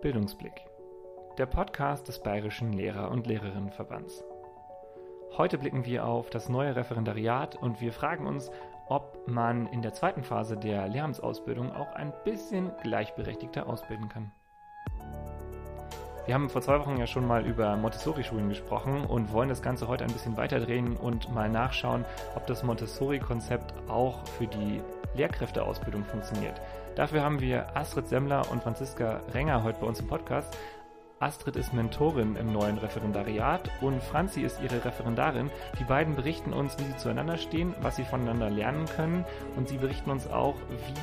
Bildungsblick, der Podcast des Bayerischen Lehrer- und Lehrerinnenverbands. Heute blicken wir auf das neue Referendariat und wir fragen uns, ob man in der zweiten Phase der Lehramtsausbildung auch ein bisschen gleichberechtigter ausbilden kann. Wir haben vor zwei Wochen ja schon mal über Montessori-Schulen gesprochen und wollen das Ganze heute ein bisschen weiterdrehen und mal nachschauen, ob das Montessori-Konzept auch für die Lehrkräfteausbildung funktioniert. Dafür haben wir Astrid Semmler und Franziska Renger heute bei uns im Podcast. Astrid ist Mentorin im neuen Referendariat und Franzi ist ihre Referendarin. Die beiden berichten uns, wie sie zueinander stehen, was sie voneinander lernen können und sie berichten uns auch,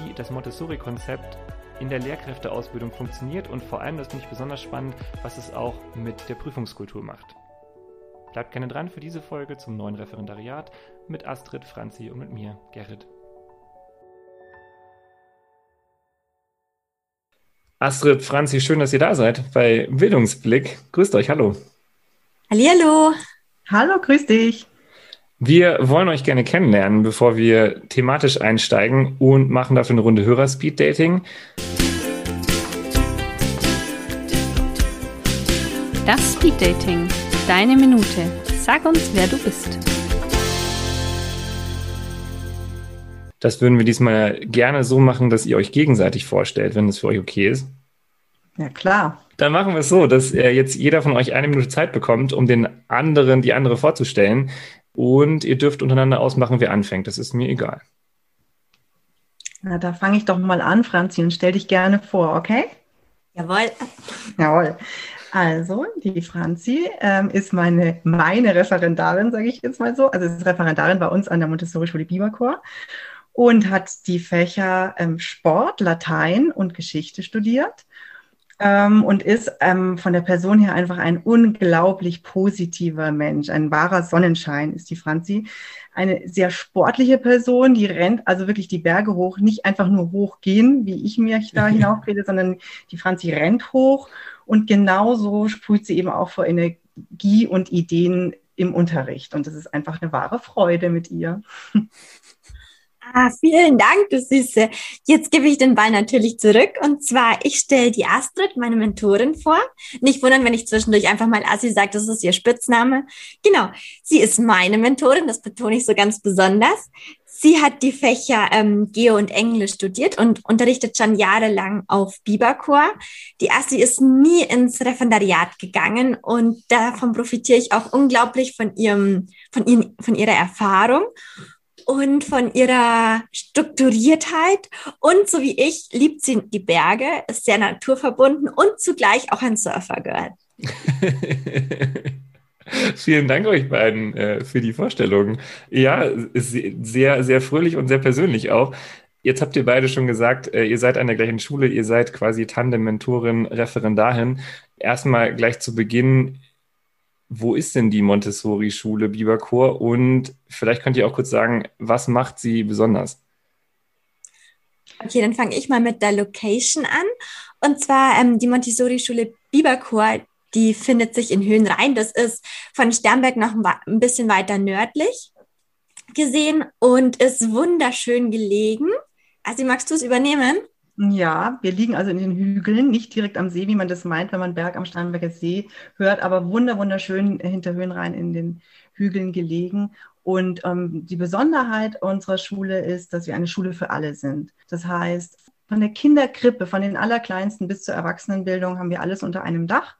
wie das Montessori-Konzept in der Lehrkräfteausbildung funktioniert und vor allem, das finde ich besonders spannend, was es auch mit der Prüfungskultur macht. Bleibt gerne dran für diese Folge zum neuen Referendariat mit Astrid, Franzi und mit mir, Gerrit. Astrid, Franzi, schön, dass ihr da seid bei Bildungsblick. Grüßt euch, hallo. Hallihallo. Hallo, grüß dich. Wir wollen euch gerne kennenlernen, bevor wir thematisch einsteigen und machen dafür eine Runde Hörer-Speed-Dating. Das Speed-Dating. Deine Minute. Sag uns, wer du bist. Das würden wir diesmal gerne so machen, dass ihr euch gegenseitig vorstellt, wenn es für euch okay ist. Ja, klar. Dann machen wir es so, dass äh, jetzt jeder von euch eine Minute Zeit bekommt, um den anderen, die andere vorzustellen. Und ihr dürft untereinander ausmachen, wer anfängt. Das ist mir egal. Na, da fange ich doch mal an, Franzi, und stell dich gerne vor, okay? Jawohl. Jawohl. Also, die Franzi ähm, ist meine, meine Referendarin, sage ich jetzt mal so. Also, ist Referendarin bei uns an der Montessori-Schule Biberchor und hat die Fächer ähm, Sport, Latein und Geschichte studiert ähm, und ist ähm, von der Person her einfach ein unglaublich positiver Mensch, ein wahrer Sonnenschein ist die Franzi. Eine sehr sportliche Person, die rennt also wirklich die Berge hoch, nicht einfach nur hochgehen, wie ich mir da hinaufrede, sondern die Franzi rennt hoch und genauso sprüht sie eben auch vor Energie und Ideen im Unterricht. Und das ist einfach eine wahre Freude mit ihr. Ah, vielen Dank, du Süße. Jetzt gebe ich den Ball natürlich zurück. Und zwar, ich stelle die Astrid, meine Mentorin, vor. Nicht wundern, wenn ich zwischendurch einfach mal Assi sage, das ist ihr Spitzname. Genau, sie ist meine Mentorin, das betone ich so ganz besonders. Sie hat die Fächer ähm, Geo und Englisch studiert und unterrichtet schon jahrelang auf Biberchor. Die Assi ist nie ins Referendariat gegangen und davon profitiere ich auch unglaublich von ihrem, von, ihren, von ihrer Erfahrung und von ihrer Strukturiertheit. Und so wie ich liebt sie die Berge, ist sehr naturverbunden und zugleich auch ein Surfer-Girl. Vielen Dank euch beiden äh, für die Vorstellung. Ja, sehr, sehr fröhlich und sehr persönlich auch. Jetzt habt ihr beide schon gesagt, äh, ihr seid an der gleichen Schule, ihr seid quasi Tandem-Mentorin, Referendarin. Erstmal gleich zu Beginn, wo ist denn die Montessori-Schule Biberchor? Und vielleicht könnt ihr auch kurz sagen, was macht sie besonders? Okay, dann fange ich mal mit der Location an. Und zwar ähm, die Montessori-Schule Biberchor, die findet sich in Höhenrhein. Das ist von Sternberg noch ein bisschen weiter nördlich gesehen und ist wunderschön gelegen. Also magst du es übernehmen? Ja, wir liegen also in den Hügeln, nicht direkt am See, wie man das meint, wenn man Berg am Starnberger See hört, aber wunder wunderschön hinter Höhenrhein in den Hügeln gelegen. Und ähm, die Besonderheit unserer Schule ist, dass wir eine Schule für alle sind. Das heißt, von der Kinderkrippe, von den Allerkleinsten bis zur Erwachsenenbildung haben wir alles unter einem Dach.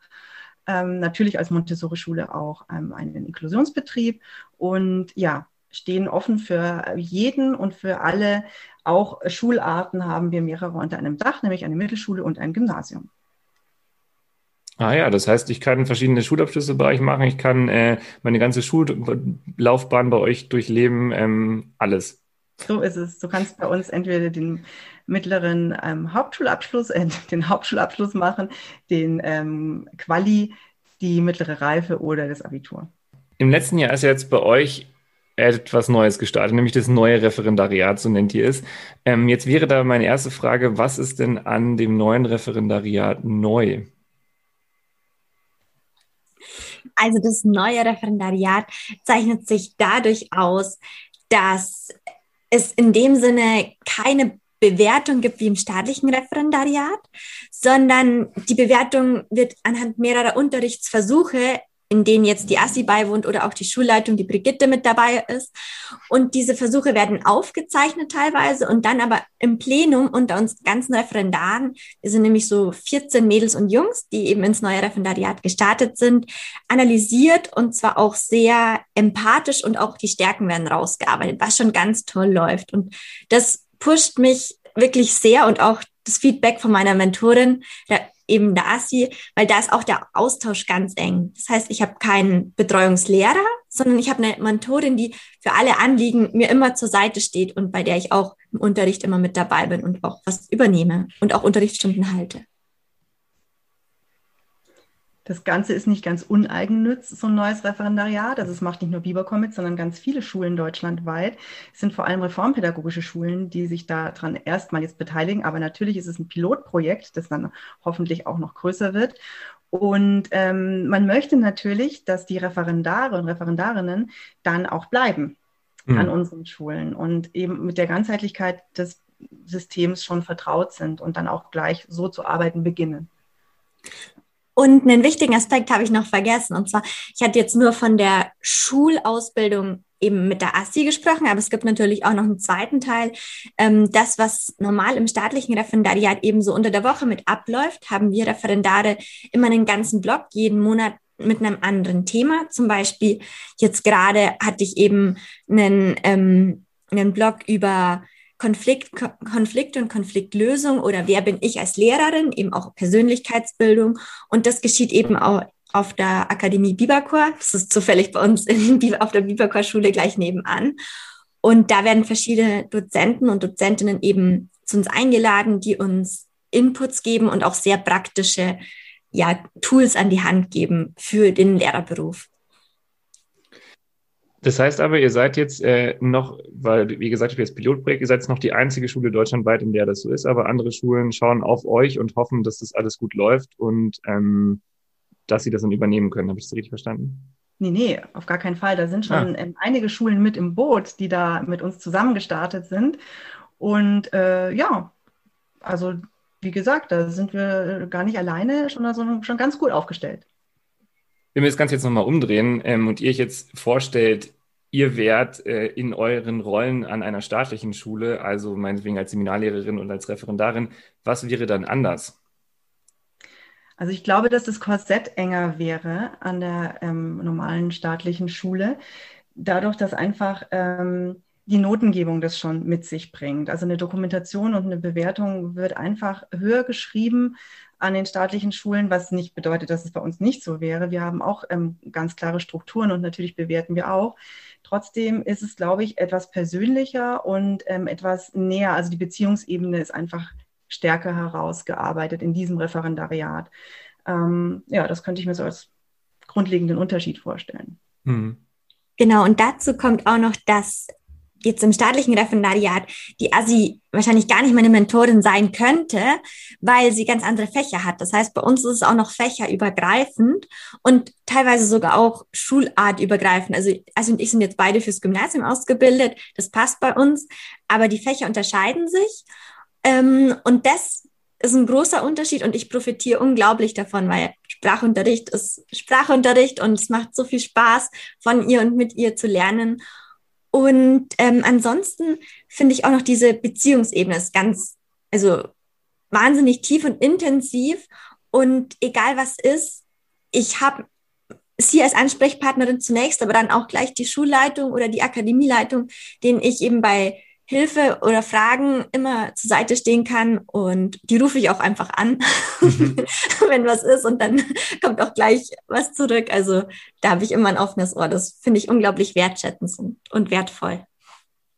Ähm, natürlich als Montessori-Schule auch ähm, einen Inklusionsbetrieb. Und ja, stehen offen für jeden und für alle. Auch Schularten haben wir mehrere unter einem Dach, nämlich eine Mittelschule und ein Gymnasium. Ah ja, das heißt, ich kann verschiedene Schulabschlüsse bei euch machen, ich kann äh, meine ganze Schullaufbahn bei euch durchleben, ähm, alles. So ist es. Du kannst bei uns entweder den mittleren ähm, Hauptschulabschluss, äh, den Hauptschulabschluss machen, den ähm, Quali, die mittlere Reife oder das Abitur. Im letzten Jahr ist jetzt bei euch etwas Neues gestartet, nämlich das neue Referendariat, so nennt ihr es. Ähm, jetzt wäre da meine erste Frage, was ist denn an dem neuen Referendariat neu? Also das neue Referendariat zeichnet sich dadurch aus, dass es in dem Sinne keine Bewertung gibt wie im staatlichen Referendariat, sondern die Bewertung wird anhand mehrerer Unterrichtsversuche in denen jetzt die Assi beiwohnt oder auch die Schulleitung, die Brigitte mit dabei ist. Und diese Versuche werden aufgezeichnet teilweise und dann aber im Plenum unter uns ganzen Referendaren, wir sind nämlich so 14 Mädels und Jungs, die eben ins neue Referendariat gestartet sind, analysiert und zwar auch sehr empathisch und auch die Stärken werden rausgearbeitet, was schon ganz toll läuft. Und das pusht mich wirklich sehr und auch das Feedback von meiner Mentorin, eben der ASSI, weil da ist auch der Austausch ganz eng. Das heißt, ich habe keinen Betreuungslehrer, sondern ich habe eine Mentorin, die für alle Anliegen mir immer zur Seite steht und bei der ich auch im Unterricht immer mit dabei bin und auch was übernehme und auch Unterrichtsstunden halte. Das Ganze ist nicht ganz uneigennütz, so ein neues Referendariat. Also es macht nicht nur Bibercom mit, sondern ganz viele Schulen deutschlandweit. Es sind vor allem reformpädagogische Schulen, die sich daran erstmal jetzt beteiligen. Aber natürlich ist es ein Pilotprojekt, das dann hoffentlich auch noch größer wird. Und ähm, man möchte natürlich, dass die Referendare und Referendarinnen dann auch bleiben mhm. an unseren Schulen und eben mit der Ganzheitlichkeit des Systems schon vertraut sind und dann auch gleich so zu arbeiten beginnen. Und einen wichtigen Aspekt habe ich noch vergessen. Und zwar, ich hatte jetzt nur von der Schulausbildung eben mit der ASSI gesprochen, aber es gibt natürlich auch noch einen zweiten Teil. Ähm, das, was normal im staatlichen Referendariat eben so unter der Woche mit abläuft, haben wir Referendare immer einen ganzen Block jeden Monat mit einem anderen Thema. Zum Beispiel jetzt gerade hatte ich eben einen, ähm, einen Blog über Konflikt, Konflikt und Konfliktlösung oder wer bin ich als Lehrerin, eben auch Persönlichkeitsbildung. Und das geschieht eben auch auf der Akademie Biberchor. Das ist zufällig bei uns in, auf der Biberchor-Schule gleich nebenan. Und da werden verschiedene Dozenten und Dozentinnen eben zu uns eingeladen, die uns Inputs geben und auch sehr praktische ja, Tools an die Hand geben für den Lehrerberuf. Das heißt aber, ihr seid jetzt äh, noch, weil, wie gesagt, ich bin jetzt Pilotprojekt, ihr seid jetzt noch die einzige Schule deutschlandweit, in der das so ist, aber andere Schulen schauen auf euch und hoffen, dass das alles gut läuft und ähm, dass sie das dann übernehmen können. Habe ich das richtig verstanden? Nee, nee, auf gar keinen Fall. Da sind schon ah. ähm, einige Schulen mit im Boot, die da mit uns zusammengestartet sind. Und äh, ja, also wie gesagt, da sind wir gar nicht alleine, schon, also schon ganz gut aufgestellt. Wenn wir das Ganze jetzt nochmal umdrehen ähm, und ihr euch jetzt vorstellt, ihr wärt äh, in euren Rollen an einer staatlichen Schule, also meinetwegen als Seminarlehrerin und als Referendarin, was wäre dann anders? Also ich glaube, dass das Korsett enger wäre an der ähm, normalen staatlichen Schule, dadurch, dass einfach ähm, die Notengebung das schon mit sich bringt. Also eine Dokumentation und eine Bewertung wird einfach höher geschrieben an den staatlichen Schulen, was nicht bedeutet, dass es bei uns nicht so wäre. Wir haben auch ähm, ganz klare Strukturen und natürlich bewerten wir auch. Trotzdem ist es, glaube ich, etwas persönlicher und ähm, etwas näher. Also die Beziehungsebene ist einfach stärker herausgearbeitet in diesem Referendariat. Ähm, ja, das könnte ich mir so als grundlegenden Unterschied vorstellen. Mhm. Genau, und dazu kommt auch noch, dass jetzt im staatlichen Referendariat die ASI wahrscheinlich gar nicht meine Mentorin sein könnte, weil sie ganz andere Fächer hat. Das heißt, bei uns ist es auch noch fächerübergreifend und teilweise sogar auch schulartübergreifend. Also, also und ich sind jetzt beide fürs Gymnasium ausgebildet. Das passt bei uns. Aber die Fächer unterscheiden sich. Ähm, und das ist ein großer Unterschied und ich profitiere unglaublich davon, weil Sprachunterricht ist Sprachunterricht und es macht so viel Spaß, von ihr und mit ihr zu lernen. Und ähm, ansonsten finde ich auch noch diese Beziehungsebene ist ganz, also wahnsinnig tief und intensiv. Und egal was ist, ich habe sie als Ansprechpartnerin zunächst, aber dann auch gleich die Schulleitung oder die Akademieleitung, denen ich eben bei Hilfe oder Fragen immer zur Seite stehen kann und die rufe ich auch einfach an, mhm. wenn was ist und dann kommt auch gleich was zurück. Also da habe ich immer ein offenes Ohr. Das finde ich unglaublich wertschätzend und wertvoll.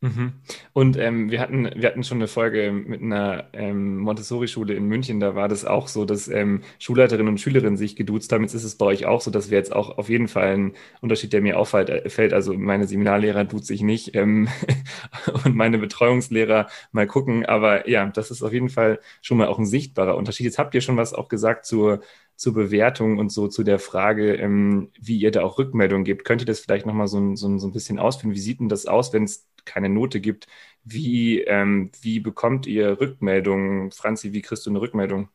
Mhm. Und ähm, wir, hatten, wir hatten schon eine Folge mit einer ähm, Montessori-Schule in München, da war das auch so, dass ähm, Schulleiterinnen und Schülerinnen sich geduzt haben. Jetzt ist es bei euch auch so, dass wir jetzt auch auf jeden Fall ein Unterschied, der mir auffällt. Äh, also meine Seminarlehrer duzt sich nicht ähm, und meine Betreuungslehrer mal gucken. Aber ja, das ist auf jeden Fall schon mal auch ein sichtbarer Unterschied. Jetzt habt ihr schon was auch gesagt zur zur Bewertung und so zu der Frage, ähm, wie ihr da auch Rückmeldung gebt. Könnt ihr das vielleicht nochmal so, so, so ein bisschen ausführen? Wie sieht denn das aus, wenn es keine Note gibt? wie, ähm, wie bekommt ihr Rückmeldungen? Franzi, wie kriegst du eine Rückmeldung?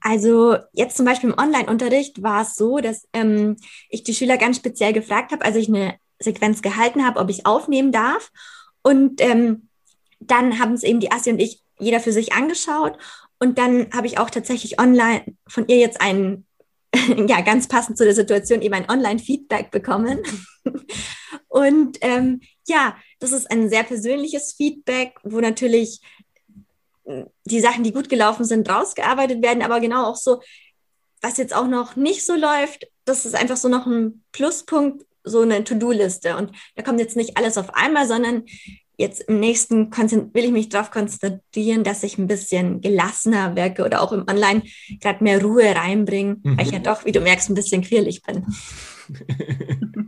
Also jetzt zum Beispiel im Online-Unterricht war es so, dass ähm, ich die Schüler ganz speziell gefragt habe, als ich eine Sequenz gehalten habe, ob ich aufnehmen darf. Und ähm, dann haben es eben die Assi und ich jeder für sich angeschaut. Und dann habe ich auch tatsächlich online von ihr jetzt einen, ja, ganz passend zu der Situation, eben ein Online-Feedback bekommen. und ähm, ja, das ist ein sehr persönliches Feedback, wo natürlich die Sachen, die gut gelaufen sind, rausgearbeitet werden, aber genau auch so, was jetzt auch noch nicht so läuft, das ist einfach so noch ein Pluspunkt, so eine To-Do-Liste. Und da kommt jetzt nicht alles auf einmal, sondern jetzt im nächsten will ich mich darauf konzentrieren, dass ich ein bisschen gelassener wirke oder auch im Online gerade mehr Ruhe reinbringe, mhm. weil ich ja doch, wie du merkst, ein bisschen quirlig bin.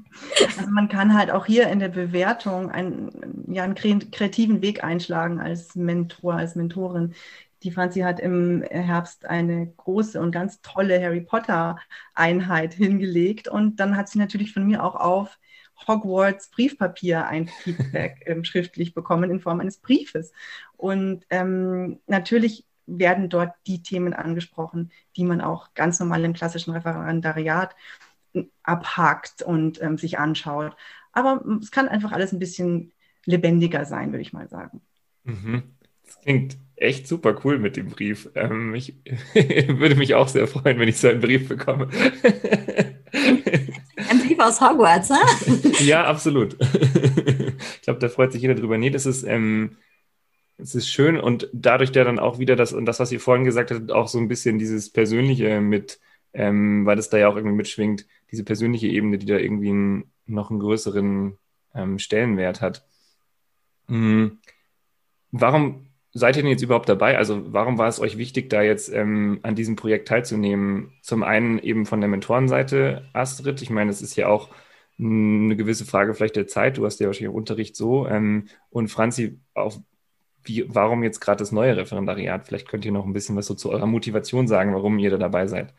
Also man kann halt auch hier in der Bewertung einen, ja, einen kreativen Weg einschlagen als Mentor, als Mentorin. Die Franzi hat im Herbst eine große und ganz tolle Harry Potter Einheit hingelegt und dann hat sie natürlich von mir auch auf Hogwarts Briefpapier ein Feedback ähm, schriftlich bekommen in Form eines Briefes. Und ähm, natürlich werden dort die Themen angesprochen, die man auch ganz normal im klassischen Referendariat abhakt und ähm, sich anschaut. Aber es kann einfach alles ein bisschen lebendiger sein, würde ich mal sagen. Mhm. Das klingt echt super cool mit dem Brief. Ähm, ich würde mich auch sehr freuen, wenn ich so einen Brief bekomme. Ein Brief aus Hogwarts, ne? ja, absolut. ich glaube, da freut sich jeder drüber. Nee, das ist, ähm, es ist schön und dadurch der dann auch wieder das, und das, was ihr vorhin gesagt habt, auch so ein bisschen dieses Persönliche mit, ähm, weil es da ja auch irgendwie mitschwingt, diese persönliche Ebene, die da irgendwie einen, noch einen größeren ähm, Stellenwert hat. Mhm. Warum seid ihr denn jetzt überhaupt dabei? Also warum war es euch wichtig, da jetzt ähm, an diesem Projekt teilzunehmen? Zum einen eben von der Mentorenseite, Astrid. Ich meine, es ist ja auch eine gewisse Frage vielleicht der Zeit. Du hast ja wahrscheinlich Unterricht so. Ähm, und Franzi, auch wie, warum jetzt gerade das neue Referendariat? Vielleicht könnt ihr noch ein bisschen was so zu eurer Motivation sagen, warum ihr da dabei seid.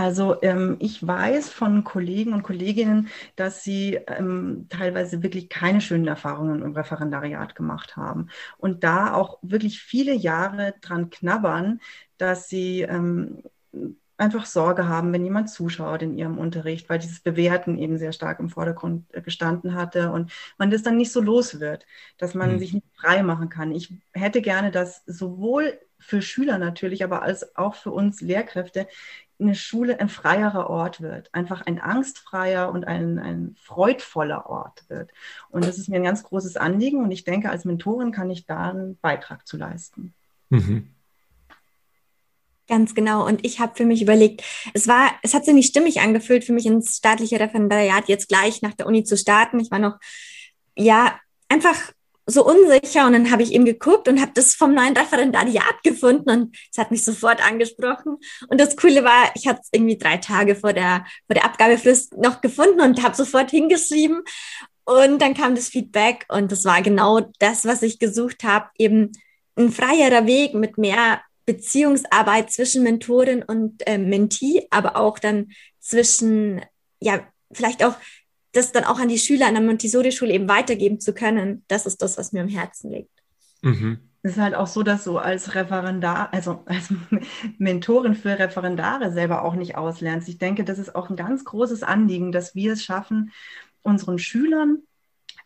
Also ähm, ich weiß von Kollegen und Kolleginnen, dass sie ähm, teilweise wirklich keine schönen Erfahrungen im Referendariat gemacht haben und da auch wirklich viele Jahre dran knabbern, dass sie ähm, einfach Sorge haben, wenn jemand zuschaut in ihrem Unterricht, weil dieses Bewerten eben sehr stark im Vordergrund äh, gestanden hatte und man das dann nicht so los wird, dass man mhm. sich nicht frei machen kann. Ich hätte gerne, dass sowohl für Schüler natürlich, aber als auch für uns Lehrkräfte eine Schule ein freierer Ort wird, einfach ein angstfreier und ein, ein freudvoller Ort wird. Und das ist mir ein ganz großes Anliegen und ich denke, als Mentorin kann ich da einen Beitrag zu leisten. Mhm. Ganz genau. Und ich habe für mich überlegt, es war, es hat sich nicht stimmig angefühlt, für mich ins staatliche Referendariat jetzt gleich nach der Uni zu starten. Ich war noch, ja, einfach so unsicher und dann habe ich eben geguckt und habe das vom neuen Referendariat gefunden und es hat mich sofort angesprochen. Und das Coole war, ich hatte es irgendwie drei Tage vor der, vor der Abgabefrist noch gefunden und habe sofort hingeschrieben. Und dann kam das Feedback und das war genau das, was ich gesucht habe, eben ein freierer Weg mit mehr Beziehungsarbeit zwischen Mentorin und äh, Mentee, aber auch dann zwischen, ja, vielleicht auch das dann auch an die Schüler an der Montessori-Schule eben weitergeben zu können, das ist das, was mir am Herzen liegt. Mhm. Es ist halt auch so, dass du als Referendar, also als Mentorin für Referendare selber auch nicht auslernst. Ich denke, das ist auch ein ganz großes Anliegen, dass wir es schaffen, unseren Schülern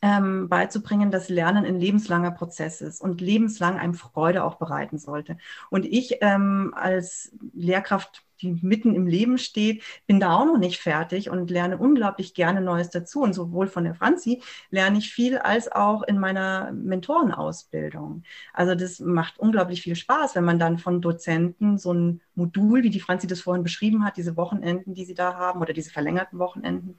ähm, beizubringen, dass Lernen ein lebenslanger Prozess ist und lebenslang einem Freude auch bereiten sollte. Und ich ähm, als Lehrkraft die mitten im Leben steht, bin da auch noch nicht fertig und lerne unglaublich gerne Neues dazu. Und sowohl von der Franzi lerne ich viel als auch in meiner Mentorenausbildung. Also das macht unglaublich viel Spaß, wenn man dann von Dozenten so ein Modul, wie die Franzi das vorhin beschrieben hat, diese Wochenenden, die sie da haben oder diese verlängerten Wochenenden,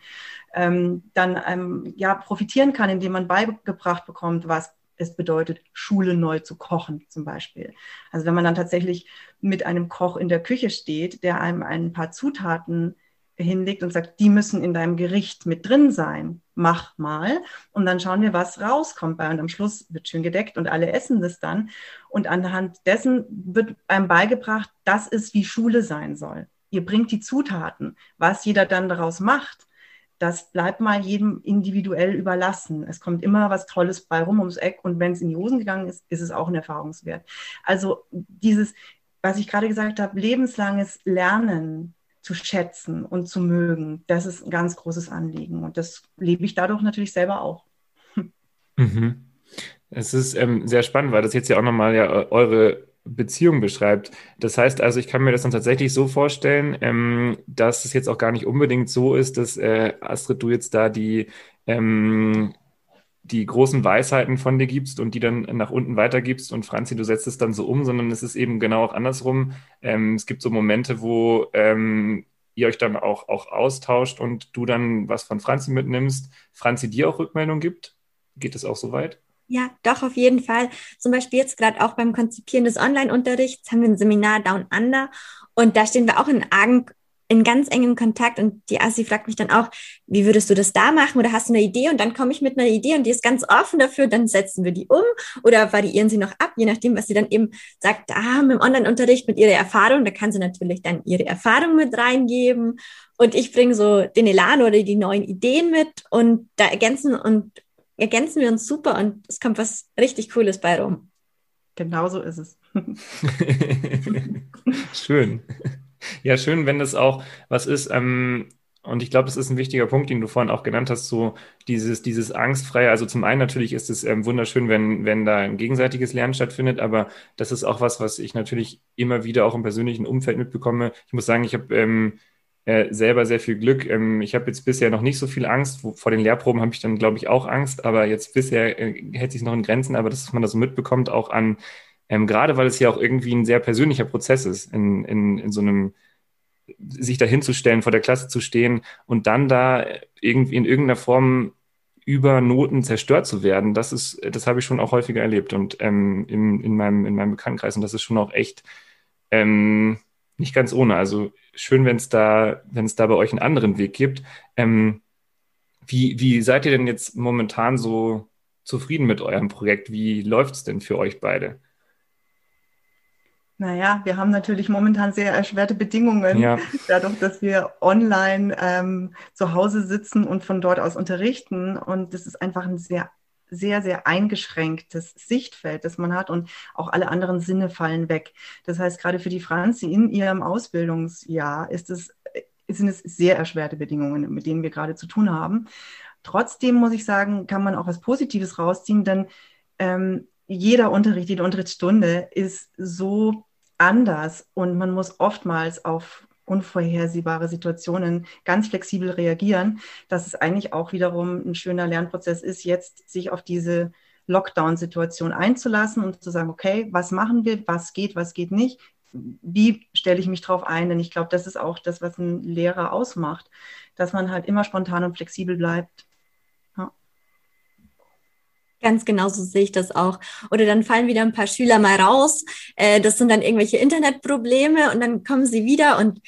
ähm, dann ähm, ja profitieren kann, indem man beigebracht bekommt, was es bedeutet, Schule neu zu kochen zum Beispiel. Also wenn man dann tatsächlich mit einem Koch in der Küche steht, der einem ein paar Zutaten hinlegt und sagt, die müssen in deinem Gericht mit drin sein, mach mal. Und dann schauen wir, was rauskommt bei. Und am Schluss wird schön gedeckt und alle essen das dann. Und anhand dessen wird einem beigebracht, das ist, wie Schule sein soll. Ihr bringt die Zutaten. Was jeder dann daraus macht, das bleibt mal jedem individuell überlassen. Es kommt immer was Tolles bei rum ums Eck und wenn es in die Hosen gegangen ist, ist es auch ein Erfahrungswert. Also dieses, was ich gerade gesagt habe, lebenslanges Lernen zu schätzen und zu mögen, das ist ein ganz großes Anliegen und das lebe ich dadurch natürlich selber auch. Mhm. Es ist ähm, sehr spannend, weil das jetzt ja auch nochmal ja eure Beziehung beschreibt. Das heißt also, ich kann mir das dann tatsächlich so vorstellen, ähm, dass es jetzt auch gar nicht unbedingt so ist, dass äh, Astrid, du jetzt da die, ähm, die großen Weisheiten von dir gibst und die dann nach unten weitergibst und Franzi, du setzt es dann so um, sondern es ist eben genau auch andersrum. Ähm, es gibt so Momente, wo ähm, ihr euch dann auch, auch austauscht und du dann was von Franzi mitnimmst, Franzi dir auch Rückmeldung gibt. Geht es auch so weit? Ja, doch, auf jeden Fall. Zum Beispiel jetzt gerade auch beim Konzipieren des Online-Unterrichts haben wir ein Seminar Down Under und da stehen wir auch in argen, in ganz engem Kontakt und die Assi fragt mich dann auch, wie würdest du das da machen oder hast du eine Idee? Und dann komme ich mit einer Idee und die ist ganz offen dafür, dann setzen wir die um oder variieren sie noch ab, je nachdem, was sie dann eben sagt, ah, mit dem Online-Unterricht, mit ihrer Erfahrung, da kann sie natürlich dann ihre Erfahrung mit reingeben und ich bringe so den Elan oder die neuen Ideen mit und da ergänzen und ergänzen wir uns super und es kommt was richtig Cooles bei rum. Genau so ist es. schön. Ja, schön, wenn das auch was ist. Ähm, und ich glaube, das ist ein wichtiger Punkt, den du vorhin auch genannt hast, so dieses, dieses Angstfreie. Also zum einen natürlich ist es ähm, wunderschön, wenn, wenn da ein gegenseitiges Lernen stattfindet, aber das ist auch was, was ich natürlich immer wieder auch im persönlichen Umfeld mitbekomme. Ich muss sagen, ich habe ähm, äh, selber sehr viel Glück. Ähm, ich habe jetzt bisher noch nicht so viel Angst. Vor den Lehrproben habe ich dann, glaube ich, auch Angst, aber jetzt bisher äh, hält sich noch in Grenzen, aber dass man das so mitbekommt, auch an, ähm, gerade weil es ja auch irgendwie ein sehr persönlicher Prozess ist, in, in, in so einem sich dahinzustellen, vor der Klasse zu stehen und dann da irgendwie in irgendeiner Form über Noten zerstört zu werden, das ist, das habe ich schon auch häufiger erlebt. Und ähm, in, in, meinem, in meinem Bekanntenkreis. Und das ist schon auch echt ähm, nicht ganz ohne. Also schön, wenn es da, wenn es da bei euch einen anderen Weg gibt. Ähm, wie, wie seid ihr denn jetzt momentan so zufrieden mit eurem Projekt? Wie läuft es denn für euch beide? Naja, wir haben natürlich momentan sehr erschwerte Bedingungen, ja. dadurch, dass wir online ähm, zu Hause sitzen und von dort aus unterrichten. Und das ist einfach ein sehr sehr, sehr eingeschränktes Sichtfeld, das man hat und auch alle anderen Sinne fallen weg. Das heißt, gerade für die Franzi in ihrem Ausbildungsjahr ist es, sind es sehr erschwerte Bedingungen, mit denen wir gerade zu tun haben. Trotzdem muss ich sagen, kann man auch was Positives rausziehen, denn ähm, jeder Unterricht, jede Unterrichtsstunde ist so anders und man muss oftmals auf unvorhersehbare Situationen ganz flexibel reagieren, dass es eigentlich auch wiederum ein schöner Lernprozess ist, jetzt sich auf diese Lockdown-Situation einzulassen und zu sagen, okay, was machen wir, was geht, was geht nicht, wie stelle ich mich darauf ein? Denn ich glaube, das ist auch das, was ein Lehrer ausmacht, dass man halt immer spontan und flexibel bleibt. Ganz genau so sehe ich das auch. Oder dann fallen wieder ein paar Schüler mal raus. Äh, das sind dann irgendwelche Internetprobleme und dann kommen sie wieder und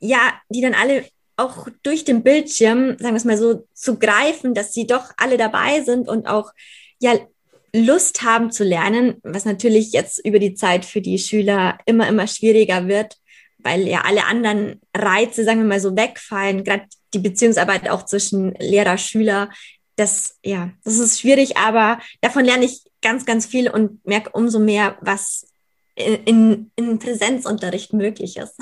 ja, die dann alle auch durch den Bildschirm, sagen wir es mal so, zu greifen, dass sie doch alle dabei sind und auch ja Lust haben zu lernen, was natürlich jetzt über die Zeit für die Schüler immer, immer schwieriger wird, weil ja alle anderen Reize, sagen wir mal so, wegfallen. Gerade die Beziehungsarbeit auch zwischen Lehrer, Schüler das, ja, das ist schwierig, aber davon lerne ich ganz, ganz viel und merke umso mehr, was in, in Präsenzunterricht möglich ist.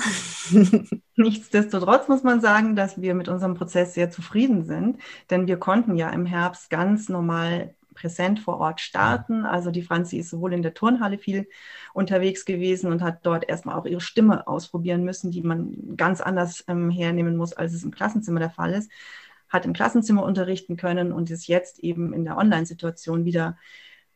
Nichtsdestotrotz muss man sagen, dass wir mit unserem Prozess sehr zufrieden sind, denn wir konnten ja im Herbst ganz normal präsent vor Ort starten. Also die Franzi ist sowohl in der Turnhalle viel unterwegs gewesen und hat dort erstmal auch ihre Stimme ausprobieren müssen, die man ganz anders ähm, hernehmen muss, als es im Klassenzimmer der Fall ist hat im Klassenzimmer unterrichten können und ist jetzt eben in der Online-Situation wieder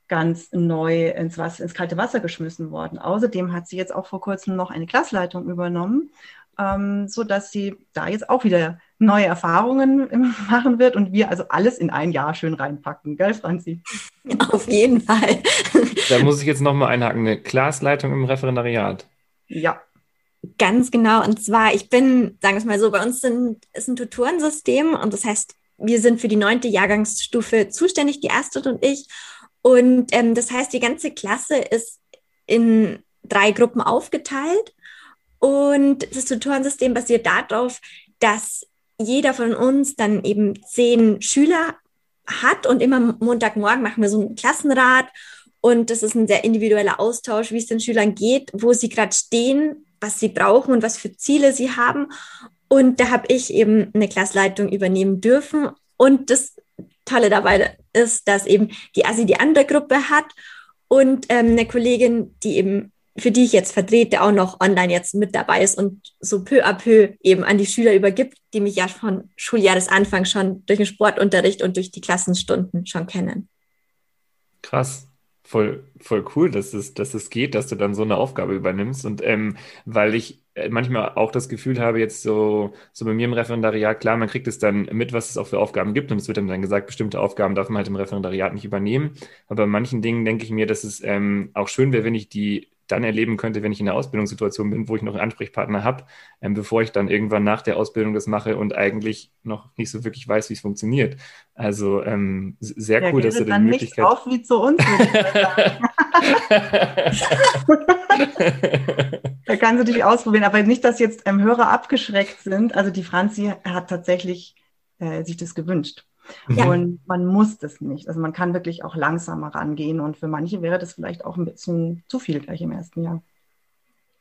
ganz neu ins, Wasser, ins kalte Wasser geschmissen worden. Außerdem hat sie jetzt auch vor kurzem noch eine Klassleitung übernommen, ähm, so dass sie da jetzt auch wieder neue Erfahrungen machen wird und wir also alles in ein Jahr schön reinpacken. Gell, Franzi? Auf jeden Fall. Da muss ich jetzt nochmal einhaken. Eine Klassleitung im Referendariat. Ja, Ganz genau. Und zwar, ich bin, sagen wir es mal so, bei uns sind, ist ein Tutorensystem und das heißt, wir sind für die neunte Jahrgangsstufe zuständig, die Astrid und ich. Und ähm, das heißt, die ganze Klasse ist in drei Gruppen aufgeteilt. Und das Tutorensystem basiert darauf, dass jeder von uns dann eben zehn Schüler hat und immer Montagmorgen machen wir so einen Klassenrat und das ist ein sehr individueller Austausch, wie es den Schülern geht, wo sie gerade stehen, was sie brauchen und was für Ziele sie haben. Und da habe ich eben eine Klassleitung übernehmen dürfen. Und das Tolle dabei ist, dass eben die ASI die andere Gruppe hat und ähm, eine Kollegin, die eben für die ich jetzt vertrete, auch noch online jetzt mit dabei ist und so peu à peu eben an die Schüler übergibt, die mich ja von Schuljahresanfang schon durch den Sportunterricht und durch die Klassenstunden schon kennen. Krass. Voll, voll cool, dass es, dass es geht, dass du dann so eine Aufgabe übernimmst. Und ähm, weil ich äh, manchmal auch das Gefühl habe, jetzt so, so bei mir im Referendariat, klar, man kriegt es dann mit, was es auch für Aufgaben gibt. Und es wird dann, dann gesagt, bestimmte Aufgaben darf man halt im Referendariat nicht übernehmen. Aber bei manchen Dingen denke ich mir, dass es ähm, auch schön wäre, wenn ich die dann erleben könnte, wenn ich in einer Ausbildungssituation bin, wo ich noch einen Ansprechpartner habe, ähm, bevor ich dann irgendwann nach der Ausbildung das mache und eigentlich noch nicht so wirklich weiß, wie es funktioniert. Also ähm, sehr ja, cool, dass du die dann Möglichkeit... Nicht auf wie zu uns. da kannst du dich ausprobieren, aber nicht, dass jetzt ähm, Hörer abgeschreckt sind. Also die Franzi hat tatsächlich äh, sich das gewünscht. Ja. Und man muss das nicht. Also man kann wirklich auch langsamer rangehen und für manche wäre das vielleicht auch ein bisschen zu viel gleich im ersten Jahr.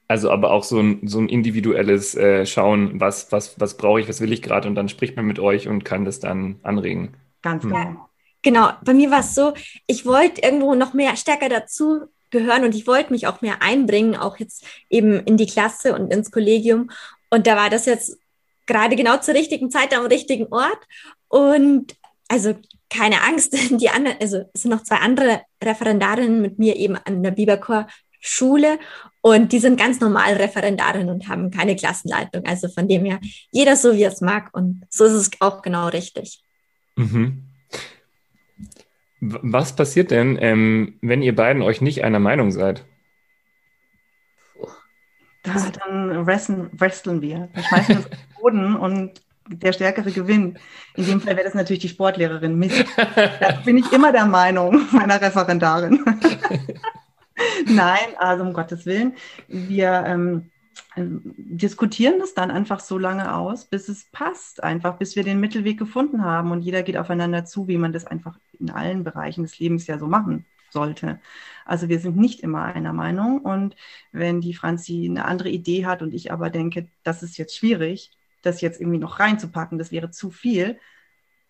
Also aber auch so ein, so ein individuelles äh, Schauen, was, was, was brauche ich, was will ich gerade und dann spricht man mit euch und kann das dann anregen. Ganz genau. Ja. Genau, bei mir war es so, ich wollte irgendwo noch mehr stärker dazu gehören und ich wollte mich auch mehr einbringen, auch jetzt eben in die Klasse und ins Kollegium. Und da war das jetzt gerade genau zur richtigen Zeit am richtigen Ort. Und also keine Angst, die anderen, also es sind noch zwei andere Referendarinnen mit mir eben an der Biberchor Schule und die sind ganz normal Referendarinnen und haben keine Klassenleitung. Also von dem her, jeder so wie er es mag und so ist es auch genau richtig. Mhm. Was passiert denn, ähm, wenn ihr beiden euch nicht einer Meinung seid? Da, dann wresteln, wresteln wir. Wir schmeißen uns auf den Boden und der Stärkere gewinnt. In dem Fall wäre das natürlich die Sportlehrerin. Mist. Da bin ich immer der Meinung meiner Referendarin. Nein, also um Gottes Willen. Wir ähm, diskutieren das dann einfach so lange aus, bis es passt, einfach bis wir den Mittelweg gefunden haben und jeder geht aufeinander zu, wie man das einfach in allen Bereichen des Lebens ja so machen sollte. Also wir sind nicht immer einer Meinung und wenn die Franzi eine andere Idee hat und ich aber denke, das ist jetzt schwierig, das jetzt irgendwie noch reinzupacken, das wäre zu viel,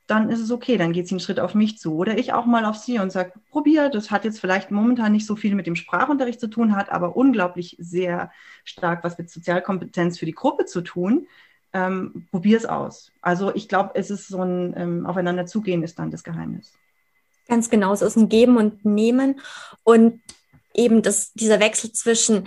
dann ist es okay, dann geht sie einen Schritt auf mich zu. Oder ich auch mal auf sie und sage, probier, das hat jetzt vielleicht momentan nicht so viel mit dem Sprachunterricht zu tun, hat aber unglaublich sehr stark was mit Sozialkompetenz für die Gruppe zu tun. Ähm, probier es aus. Also ich glaube, es ist so ein ähm, Aufeinander ist dann das Geheimnis. Ganz genau, es ist ein Geben und Nehmen und eben das, dieser Wechsel zwischen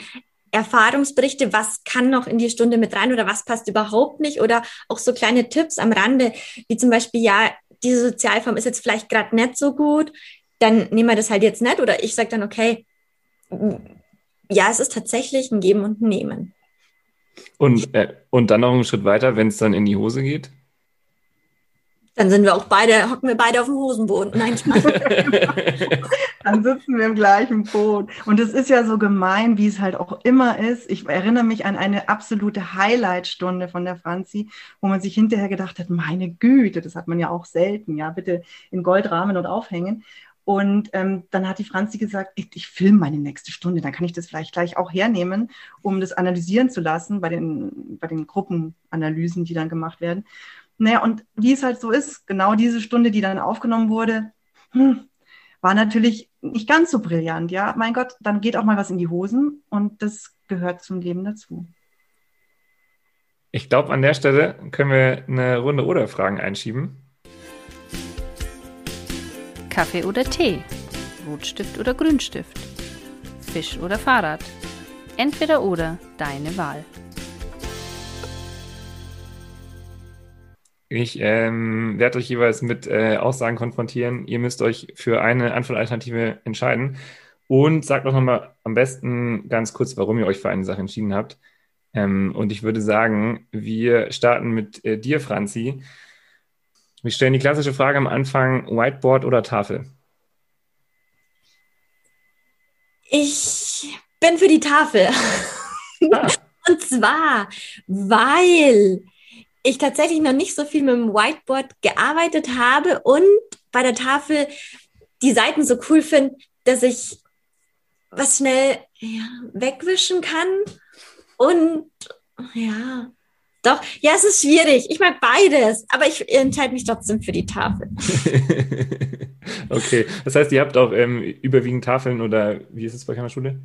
Erfahrungsberichte, was kann noch in die Stunde mit rein oder was passt überhaupt nicht oder auch so kleine Tipps am Rande, wie zum Beispiel, ja, diese Sozialform ist jetzt vielleicht gerade nicht so gut, dann nehmen wir das halt jetzt nicht oder ich sage dann, okay, ja, es ist tatsächlich ein Geben und Nehmen. Und, äh, und dann noch einen Schritt weiter, wenn es dann in die Hose geht? Dann sind wir auch beide, hocken wir beide auf dem Hosenboden. Nein, Dann sitzen wir im gleichen Boot. Und es ist ja so gemein, wie es halt auch immer ist. Ich erinnere mich an eine absolute Highlight-Stunde von der Franzi, wo man sich hinterher gedacht hat, meine Güte, das hat man ja auch selten, ja, bitte in Goldrahmen und aufhängen. Und ähm, dann hat die Franzi gesagt, ich, ich filme meine nächste Stunde, dann kann ich das vielleicht gleich auch hernehmen, um das analysieren zu lassen bei den, bei den Gruppenanalysen, die dann gemacht werden. Naja, und wie es halt so ist, genau diese Stunde, die dann aufgenommen wurde, hm, war natürlich nicht ganz so brillant. Ja, mein Gott, dann geht auch mal was in die Hosen und das gehört zum Leben dazu. Ich glaube, an der Stelle können wir eine Runde oder Fragen einschieben. Kaffee oder Tee? Rotstift oder Grünstift? Fisch oder Fahrrad? Entweder oder, deine Wahl. Ich ähm, werde euch jeweils mit äh, Aussagen konfrontieren. Ihr müsst euch für eine Antwortalternative entscheiden. Und sagt doch nochmal am besten ganz kurz, warum ihr euch für eine Sache entschieden habt. Ähm, und ich würde sagen, wir starten mit äh, dir, Franzi. Wir stellen die klassische Frage am Anfang: Whiteboard oder Tafel? Ich bin für die Tafel. Ah. Und zwar, weil ich tatsächlich noch nicht so viel mit dem Whiteboard gearbeitet habe und bei der Tafel die Seiten so cool finde, dass ich was schnell ja, wegwischen kann und ja, doch, ja, es ist schwierig. Ich mag beides, aber ich entscheide mich trotzdem für die Tafel. okay, das heißt, ihr habt auch ähm, überwiegend Tafeln oder wie ist es bei euch Schule?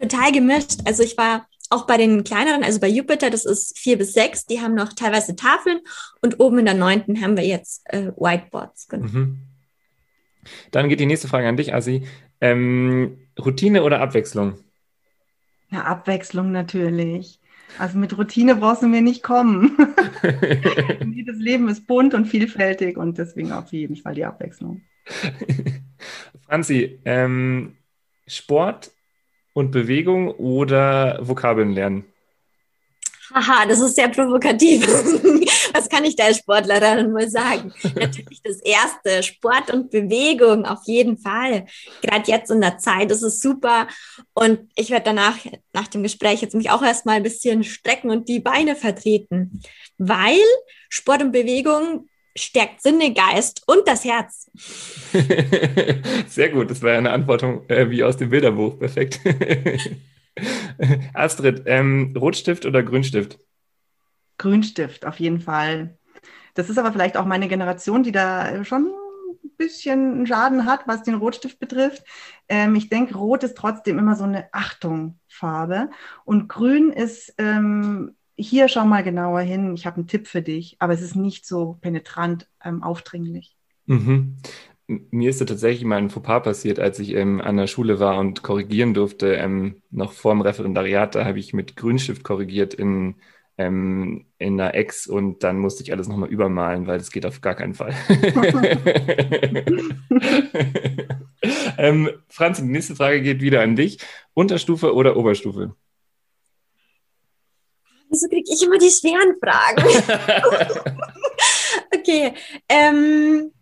Total gemischt. Also ich war auch bei den kleineren, also bei Jupiter, das ist vier bis sechs, die haben noch teilweise Tafeln und oben in der neunten haben wir jetzt äh, Whiteboards. Genau. Mhm. Dann geht die nächste Frage an dich, Asi. Ähm, Routine oder Abwechslung? Ja, Abwechslung natürlich. Also mit Routine brauchst du mir nicht kommen. Jedes Leben ist bunt und vielfältig und deswegen auf jeden Fall die Abwechslung. Franzi, ähm, Sport und Bewegung oder Vokabeln lernen? Haha, das ist sehr provokativ. Was kann ich da als Sportlerin mal sagen? Natürlich das erste, Sport und Bewegung, auf jeden Fall. Gerade jetzt in der Zeit ist es super. Und ich werde danach, nach dem Gespräch, jetzt mich auch erstmal ein bisschen strecken und die Beine vertreten. Weil Sport und Bewegung stärkt Sinne, Geist und das Herz. Sehr gut, das war eine Antwort äh, wie aus dem Bilderbuch. Perfekt. Astrid, ähm, Rotstift oder Grünstift? Grünstift, auf jeden Fall. Das ist aber vielleicht auch meine Generation, die da schon ein bisschen Schaden hat, was den Rotstift betrifft. Ähm, ich denke, Rot ist trotzdem immer so eine Achtungfarbe und Grün ist ähm, hier schau mal genauer hin. Ich habe einen Tipp für dich, aber es ist nicht so penetrant ähm, aufdringlich. Mhm mir ist da tatsächlich mal ein Fauxpas passiert, als ich ähm, an der Schule war und korrigieren durfte, ähm, noch vor dem Referendariat, da habe ich mit Grünstift korrigiert in, ähm, in einer Ex und dann musste ich alles nochmal übermalen, weil das geht auf gar keinen Fall. ähm, Franz, die nächste Frage geht wieder an dich. Unterstufe oder Oberstufe? Wieso kriege ich immer die schweren Fragen? okay. Ähm,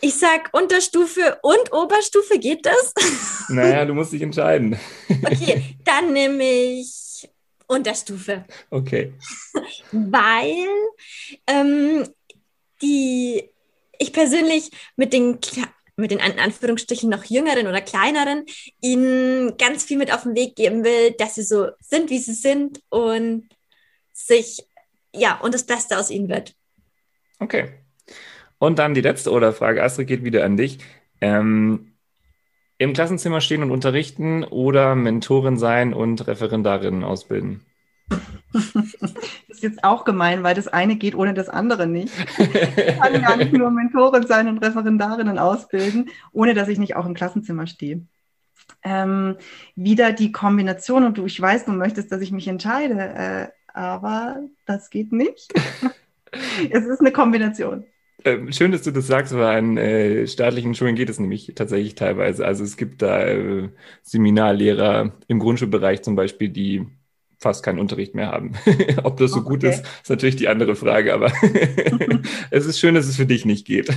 ich sag Unterstufe und Oberstufe, geht das? Naja, du musst dich entscheiden. Okay, dann nehme ich Unterstufe. Okay. Weil ähm, die, ich persönlich mit den, mit den Anführungsstrichen noch jüngeren oder kleineren ihnen ganz viel mit auf den Weg geben will, dass sie so sind, wie sie sind und sich, ja, und das Beste aus ihnen wird. Okay. Und dann die letzte Oder-Frage, Astrid, geht wieder an dich. Ähm, Im Klassenzimmer stehen und unterrichten oder Mentorin sein und Referendarinnen ausbilden? Das ist jetzt auch gemein, weil das eine geht ohne das andere nicht. Ich kann gar nicht nur Mentorin sein und Referendarinnen ausbilden, ohne dass ich nicht auch im Klassenzimmer stehe. Ähm, wieder die Kombination und du, ich weiß, du möchtest, dass ich mich entscheide, äh, aber das geht nicht. es ist eine Kombination. Ähm, schön, dass du das sagst, weil an äh, staatlichen Schulen geht es nämlich tatsächlich teilweise. Also es gibt da äh, Seminarlehrer im Grundschulbereich zum Beispiel, die fast keinen Unterricht mehr haben. Ob das so okay. gut ist, ist natürlich die andere Frage, aber es ist schön, dass es für dich nicht geht.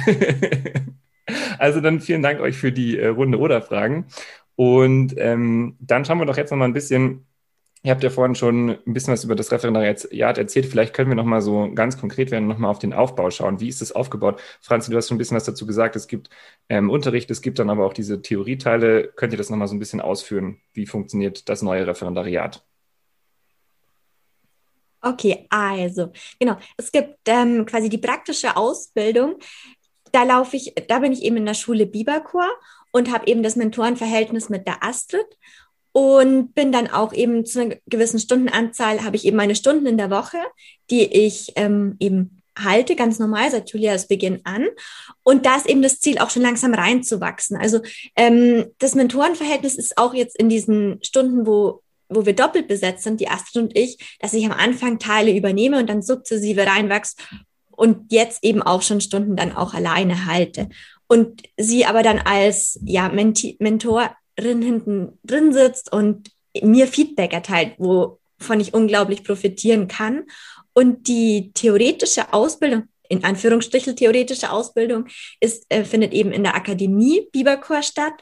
also dann vielen Dank euch für die äh, Runde oder Fragen. Und ähm, dann schauen wir doch jetzt noch mal ein bisschen Ihr habt ja vorhin schon ein bisschen was über das Referendariat erzählt. Vielleicht können wir noch mal so ganz konkret werden, noch mal auf den Aufbau schauen. Wie ist das aufgebaut? Franzi, du hast schon ein bisschen was dazu gesagt. Es gibt ähm, Unterricht, es gibt dann aber auch diese Theorieteile. Könnt ihr das noch mal so ein bisschen ausführen? Wie funktioniert das neue Referendariat? Okay, also genau. Es gibt ähm, quasi die praktische Ausbildung. Da laufe ich, da bin ich eben in der Schule Biberchor und habe eben das Mentorenverhältnis mit der Astrid und bin dann auch eben zu einer gewissen Stundenanzahl, habe ich eben meine Stunden in der Woche, die ich ähm, eben halte, ganz normal seit Julias Beginn an. Und da ist eben das Ziel, auch schon langsam reinzuwachsen. Also ähm, das Mentorenverhältnis ist auch jetzt in diesen Stunden, wo wo wir doppelt besetzt sind, die Astrid und ich, dass ich am Anfang Teile übernehme und dann sukzessive reinwachse und jetzt eben auch schon Stunden dann auch alleine halte. Und sie aber dann als ja, Menti Mentor hinten drin sitzt und mir Feedback erteilt, wovon ich unglaublich profitieren kann. Und die theoretische Ausbildung, in Anführungsstrichen theoretische Ausbildung, ist, äh, findet eben in der Akademie Biberchor statt.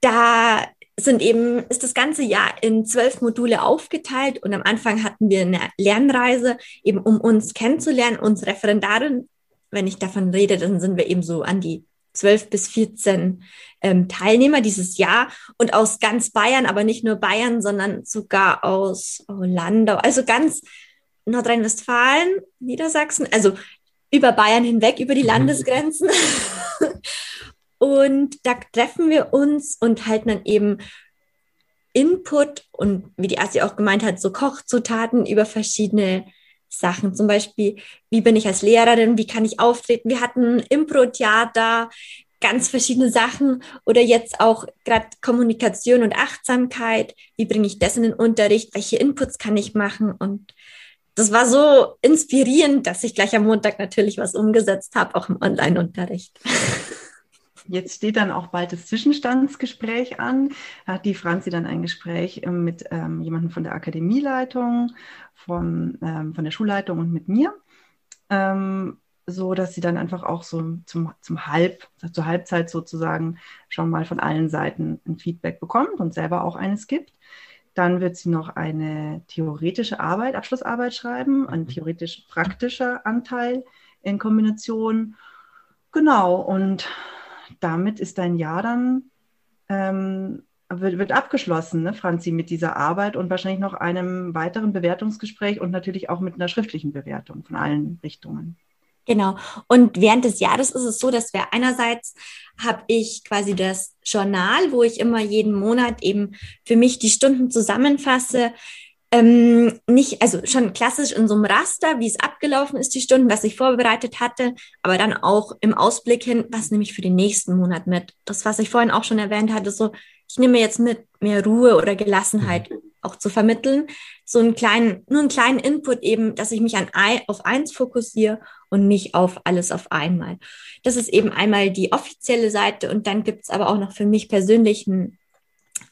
Da sind eben, ist das ganze Jahr in zwölf Module aufgeteilt und am Anfang hatten wir eine Lernreise, eben um uns kennenzulernen, uns Referendarin, wenn ich davon rede, dann sind wir eben so an die zwölf bis 14 ähm, Teilnehmer dieses Jahr und aus ganz Bayern, aber nicht nur Bayern, sondern sogar aus Landau, also ganz Nordrhein-Westfalen, Niedersachsen, also über Bayern hinweg, über die mhm. Landesgrenzen. und da treffen wir uns und halten dann eben Input und wie die Assi auch gemeint hat, so Kochzutaten über verschiedene Sachen. Zum Beispiel, wie bin ich als Lehrerin, wie kann ich auftreten? Wir hatten Impro-Theater, ganz verschiedene Sachen oder jetzt auch gerade Kommunikation und Achtsamkeit. Wie bringe ich das in den Unterricht? Welche Inputs kann ich machen? Und das war so inspirierend, dass ich gleich am Montag natürlich was umgesetzt habe, auch im Online-Unterricht. Jetzt steht dann auch bald das Zwischenstandsgespräch an. Da hat die Franzi dann ein Gespräch ähm, mit ähm, jemandem von der Akademieleitung, von, ähm, von der Schulleitung und mit mir. Ähm, so dass sie dann einfach auch so zum, zum Halb, zur Halbzeit sozusagen schon mal von allen Seiten ein Feedback bekommt und selber auch eines gibt. Dann wird sie noch eine theoretische Arbeit, Abschlussarbeit schreiben, ein mhm. theoretisch-praktischer Anteil in Kombination. Genau, und damit ist dein Jahr dann, ähm, wird, wird abgeschlossen, ne, Franzi, mit dieser Arbeit und wahrscheinlich noch einem weiteren Bewertungsgespräch und natürlich auch mit einer schriftlichen Bewertung von allen Richtungen. Genau. Und während des Jahres ist es so, dass wir einerseits habe ich quasi das Journal, wo ich immer jeden Monat eben für mich die Stunden zusammenfasse, ähm, nicht, also schon klassisch in so einem Raster, wie es abgelaufen ist, die Stunden, was ich vorbereitet hatte, aber dann auch im Ausblick hin, was nehme ich für den nächsten Monat mit. Das, was ich vorhin auch schon erwähnt hatte, so, ich nehme jetzt mit mehr Ruhe oder Gelassenheit mhm. auch zu vermitteln. So einen kleinen, nur einen kleinen Input eben, dass ich mich an ein, auf eins fokussiere und nicht auf alles auf einmal. Das ist eben einmal die offizielle Seite und dann gibt es aber auch noch für mich persönlich ein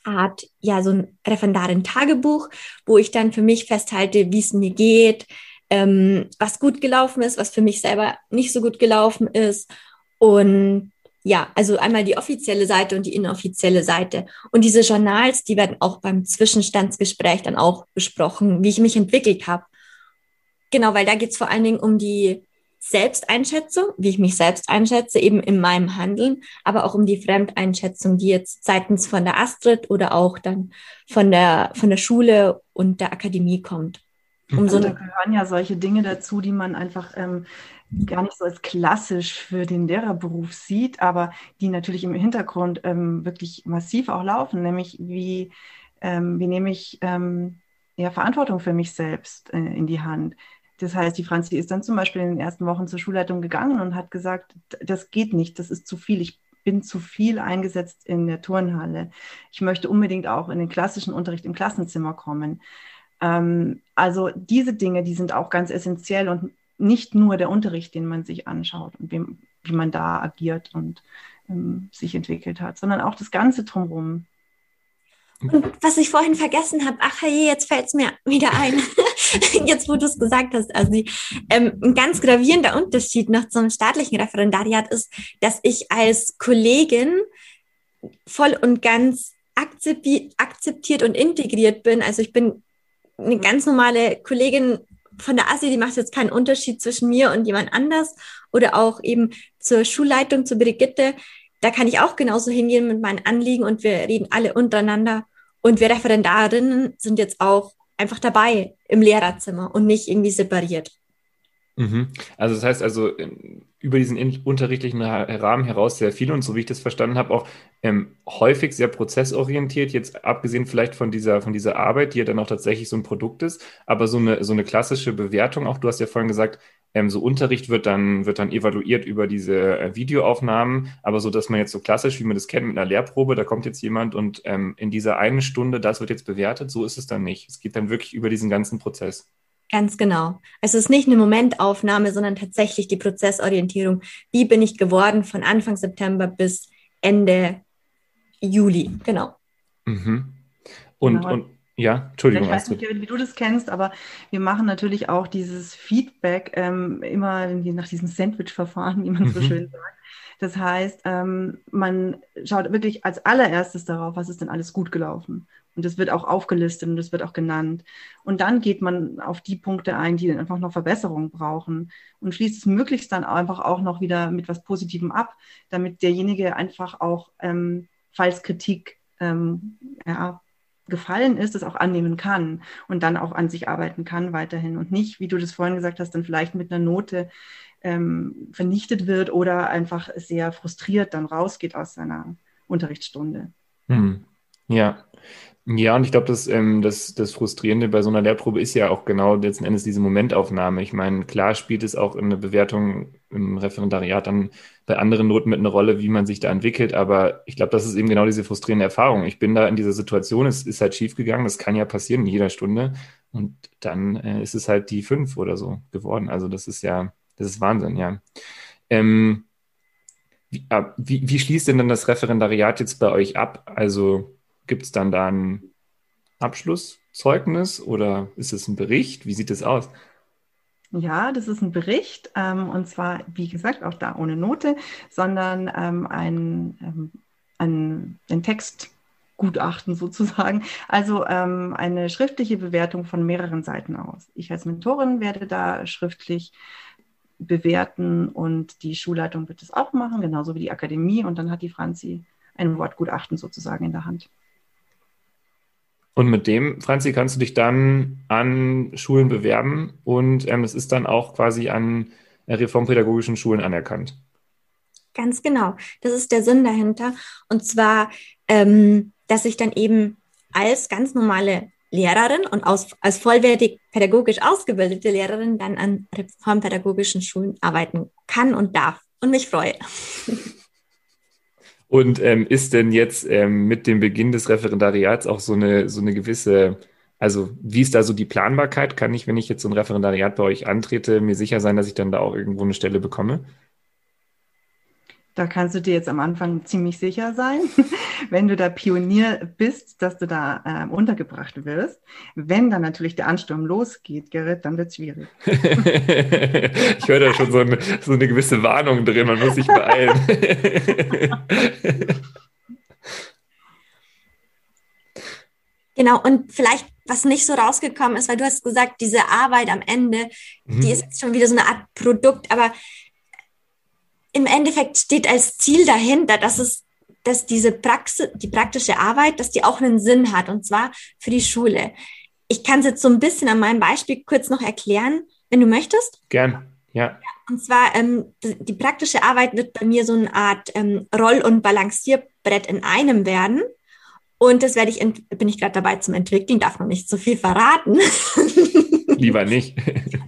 Art, ja, so ein Referendarin-Tagebuch, wo ich dann für mich festhalte, wie es mir geht, ähm, was gut gelaufen ist, was für mich selber nicht so gut gelaufen ist. Und ja, also einmal die offizielle Seite und die inoffizielle Seite. Und diese Journals, die werden auch beim Zwischenstandsgespräch dann auch besprochen, wie ich mich entwickelt habe. Genau, weil da geht es vor allen Dingen um die Selbsteinschätzung, wie ich mich selbst einschätze, eben in meinem Handeln, aber auch um die Fremdeinschätzung, die jetzt seitens von der Astrid oder auch dann von der, von der Schule und der Akademie kommt. Um also so da gehören ja solche Dinge dazu, die man einfach ähm, gar nicht so als klassisch für den Lehrerberuf sieht, aber die natürlich im Hintergrund ähm, wirklich massiv auch laufen, nämlich wie, ähm, wie nehme ich ähm, ja, Verantwortung für mich selbst äh, in die Hand das heißt, die Franzi ist dann zum Beispiel in den ersten Wochen zur Schulleitung gegangen und hat gesagt, das geht nicht, das ist zu viel. Ich bin zu viel eingesetzt in der Turnhalle. Ich möchte unbedingt auch in den klassischen Unterricht im Klassenzimmer kommen. Ähm, also diese Dinge, die sind auch ganz essentiell und nicht nur der Unterricht, den man sich anschaut und wie, wie man da agiert und ähm, sich entwickelt hat, sondern auch das Ganze drumherum. Und was ich vorhin vergessen habe, ach hey, jetzt fällt es mir wieder ein, jetzt wo du es gesagt hast, also ähm, ein ganz gravierender Unterschied noch zum staatlichen Referendariat ist, dass ich als Kollegin voll und ganz akzeptiert und integriert bin. Also ich bin eine ganz normale Kollegin von der ASI, die macht jetzt keinen Unterschied zwischen mir und jemand anders. Oder auch eben zur Schulleitung, zu Brigitte da kann ich auch genauso hingehen mit meinen Anliegen und wir reden alle untereinander. Und wir Referendarinnen sind jetzt auch einfach dabei im Lehrerzimmer und nicht irgendwie separiert. Mhm. Also das heißt also über diesen unterrichtlichen Rahmen heraus sehr viel und so wie ich das verstanden habe, auch ähm, häufig sehr prozessorientiert, jetzt abgesehen vielleicht von dieser, von dieser Arbeit, die ja dann auch tatsächlich so ein Produkt ist, aber so eine, so eine klassische Bewertung, auch du hast ja vorhin gesagt, ähm, so Unterricht wird dann, wird dann evaluiert über diese äh, Videoaufnahmen, aber so, dass man jetzt so klassisch, wie man das kennt, mit einer Lehrprobe, da kommt jetzt jemand und ähm, in dieser einen Stunde, das wird jetzt bewertet, so ist es dann nicht. Es geht dann wirklich über diesen ganzen Prozess. Ganz genau. Es ist nicht eine Momentaufnahme, sondern tatsächlich die Prozessorientierung. Wie bin ich geworden von Anfang September bis Ende Juli? Genau. Mhm. Und, genau. und ja, Entschuldigung. Ich weiß nicht, wie du das kennst, aber wir machen natürlich auch dieses Feedback ähm, immer nach diesem Sandwich-Verfahren, wie man mhm. so schön sagt. Das heißt, ähm, man schaut wirklich als allererstes darauf, was ist denn alles gut gelaufen. Und das wird auch aufgelistet und das wird auch genannt. Und dann geht man auf die Punkte ein, die dann einfach noch Verbesserungen brauchen und schließt es möglichst dann einfach auch noch wieder mit was Positivem ab, damit derjenige einfach auch, ähm, falls Kritik ähm, ja, gefallen ist, das auch annehmen kann und dann auch an sich arbeiten kann weiterhin und nicht, wie du das vorhin gesagt hast, dann vielleicht mit einer Note ähm, vernichtet wird oder einfach sehr frustriert dann rausgeht aus seiner Unterrichtsstunde. Hm. Ja, ja, und ich glaube, das, ähm, das, das Frustrierende bei so einer Lehrprobe ist ja auch genau letzten Endes diese Momentaufnahme. Ich meine, klar spielt es auch in der Bewertung im Referendariat dann bei anderen Noten mit eine Rolle, wie man sich da entwickelt, aber ich glaube, das ist eben genau diese frustrierende Erfahrung. Ich bin da in dieser Situation, es ist halt schiefgegangen, das kann ja passieren in jeder Stunde und dann äh, ist es halt die fünf oder so geworden. Also das ist ja, das ist Wahnsinn, ja. Ähm, wie, wie, wie schließt denn dann das Referendariat jetzt bei euch ab? Also Gibt es dann da ein Abschlusszeugnis oder ist es ein Bericht? Wie sieht es aus? Ja, das ist ein Bericht ähm, und zwar, wie gesagt, auch da ohne Note, sondern ähm, ein, ähm, ein, ein Textgutachten sozusagen, also ähm, eine schriftliche Bewertung von mehreren Seiten aus. Ich als Mentorin werde da schriftlich bewerten und die Schulleitung wird es auch machen, genauso wie die Akademie und dann hat die Franzi ein Wortgutachten sozusagen in der Hand. Und mit dem, Franzi, kannst du dich dann an Schulen bewerben und ähm, es ist dann auch quasi an reformpädagogischen Schulen anerkannt. Ganz genau. Das ist der Sinn dahinter. Und zwar, ähm, dass ich dann eben als ganz normale Lehrerin und aus, als vollwertig pädagogisch ausgebildete Lehrerin dann an reformpädagogischen Schulen arbeiten kann und darf und mich freue. Und ähm, ist denn jetzt ähm, mit dem Beginn des Referendariats auch so eine, so eine gewisse, also wie ist da so die Planbarkeit? Kann ich, wenn ich jetzt so ein Referendariat bei euch antrete, mir sicher sein, dass ich dann da auch irgendwo eine Stelle bekomme? Da kannst du dir jetzt am Anfang ziemlich sicher sein, wenn du da Pionier bist, dass du da äh, untergebracht wirst. Wenn dann natürlich der Ansturm losgeht, Gerrit, dann wird es schwierig. ich höre da schon so eine, so eine gewisse Warnung drin, man muss sich beeilen. Genau, und vielleicht, was nicht so rausgekommen ist, weil du hast gesagt, diese Arbeit am Ende, mhm. die ist jetzt schon wieder so eine Art Produkt, aber im Endeffekt steht als Ziel dahinter, dass es, dass diese Praxis, die praktische Arbeit, dass die auch einen Sinn hat und zwar für die Schule. Ich kann es jetzt so ein bisschen an meinem Beispiel kurz noch erklären, wenn du möchtest. Gern, ja. Und zwar, ähm, die praktische Arbeit wird bei mir so eine Art ähm, Roll- und Balancierbrett in einem werden. Und das werde ich, bin ich gerade dabei zum Entwickeln, darf noch nicht so viel verraten. Lieber nicht.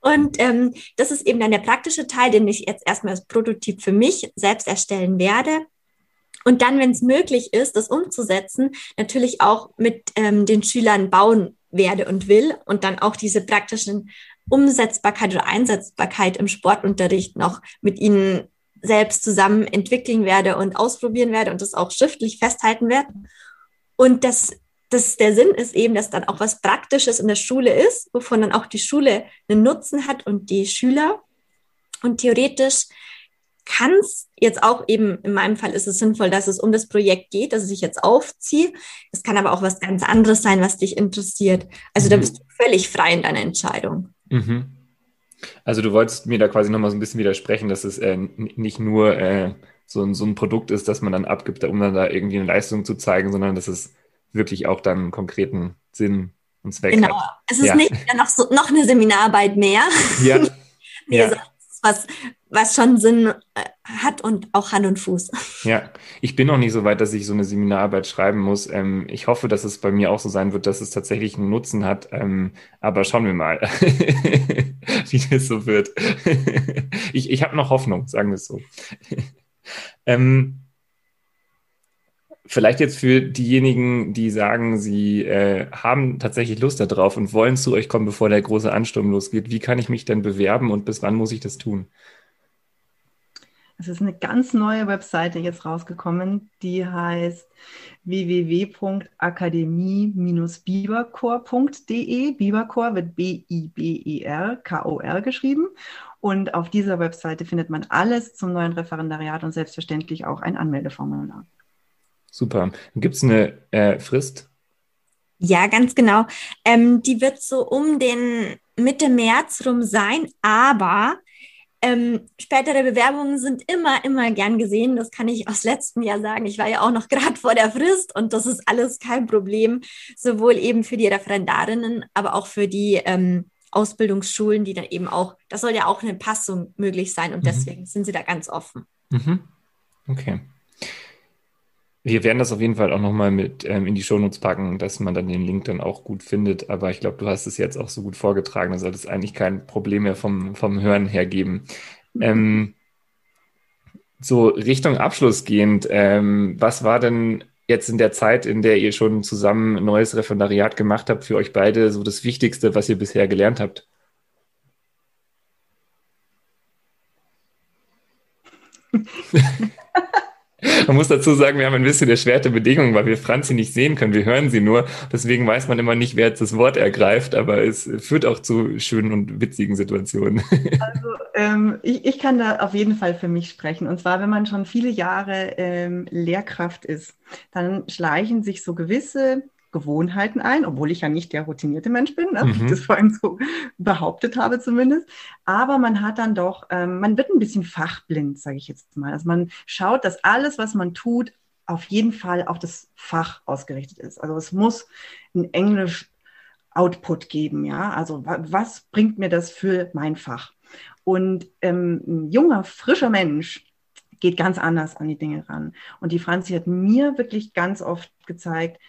Und ähm, das ist eben dann der praktische Teil, den ich jetzt erstmal als Prototyp für mich selbst erstellen werde. Und dann, wenn es möglich ist, das umzusetzen, natürlich auch mit ähm, den Schülern bauen werde und will und dann auch diese praktischen Umsetzbarkeit oder Einsetzbarkeit im Sportunterricht noch mit ihnen selbst zusammen entwickeln werde und ausprobieren werde und das auch schriftlich festhalten werde. Und das dass der Sinn ist eben, dass dann auch was Praktisches in der Schule ist, wovon dann auch die Schule einen Nutzen hat und die Schüler. Und theoretisch kann es jetzt auch eben, in meinem Fall ist es sinnvoll, dass es um das Projekt geht, dass ich jetzt aufziehe. Es kann aber auch was ganz anderes sein, was dich interessiert. Also mhm. da bist du völlig frei in deiner Entscheidung. Mhm. Also du wolltest mir da quasi nochmal so ein bisschen widersprechen, dass es äh, nicht nur äh, so, ein, so ein Produkt ist, das man dann abgibt, um dann da irgendwie eine Leistung zu zeigen, sondern dass es wirklich auch dann einen konkreten Sinn und Zweck genau. hat. Genau. Es ist ja. nicht noch, so, noch eine Seminararbeit mehr. Ja. nee, ja. was, was schon Sinn äh, hat und auch Hand und Fuß. Ja, ich bin noch nicht so weit, dass ich so eine Seminararbeit schreiben muss. Ähm, ich hoffe, dass es bei mir auch so sein wird, dass es tatsächlich einen Nutzen hat. Ähm, aber schauen wir mal, wie das so wird. ich ich habe noch Hoffnung, sagen wir es so. ähm, Vielleicht jetzt für diejenigen, die sagen, sie äh, haben tatsächlich Lust darauf und wollen zu euch kommen, bevor der große Ansturm losgeht. Wie kann ich mich denn bewerben und bis wann muss ich das tun? Es ist eine ganz neue Webseite jetzt rausgekommen, die heißt www.akademie-biberchor.de. Biberchor wird B-I-B-E-R-K-O-R geschrieben. Und auf dieser Webseite findet man alles zum neuen Referendariat und selbstverständlich auch ein Anmeldeformular. Super. Gibt es eine äh, Frist? Ja, ganz genau. Ähm, die wird so um den Mitte März rum sein, aber ähm, spätere Bewerbungen sind immer, immer gern gesehen. Das kann ich aus letztem Jahr sagen. Ich war ja auch noch gerade vor der Frist und das ist alles kein Problem, sowohl eben für die Referendarinnen, aber auch für die ähm, Ausbildungsschulen, die dann eben auch, das soll ja auch eine Passung möglich sein und mhm. deswegen sind sie da ganz offen. Mhm. Okay. Wir werden das auf jeden Fall auch nochmal mit ähm, in die Shownotes packen, dass man dann den Link dann auch gut findet. Aber ich glaube, du hast es jetzt auch so gut vorgetragen, da sollte es eigentlich kein Problem mehr vom, vom Hören her geben. Ähm, so Richtung Abschluss gehend, ähm, was war denn jetzt in der Zeit, in der ihr schon zusammen ein neues Referendariat gemacht habt, für euch beide so das Wichtigste, was ihr bisher gelernt habt? Man muss dazu sagen, wir haben ein bisschen erschwerte Bedingungen, weil wir Franzi nicht sehen können. Wir hören sie nur. Deswegen weiß man immer nicht, wer jetzt das Wort ergreift, aber es führt auch zu schönen und witzigen Situationen. Also ähm, ich, ich kann da auf jeden Fall für mich sprechen. Und zwar, wenn man schon viele Jahre ähm, Lehrkraft ist, dann schleichen sich so gewisse Gewohnheiten ein, obwohl ich ja nicht der routinierte Mensch bin, ne, mhm. wie ich das vorhin so behauptet habe zumindest. Aber man hat dann doch, ähm, man wird ein bisschen fachblind, sage ich jetzt mal. Also man schaut, dass alles, was man tut, auf jeden Fall auf das Fach ausgerichtet ist. Also es muss ein Englisch Output geben, ja. Also was bringt mir das für mein Fach? Und ähm, ein junger, frischer Mensch geht ganz anders an die Dinge ran. Und die Franzi hat mir wirklich ganz oft gezeigt,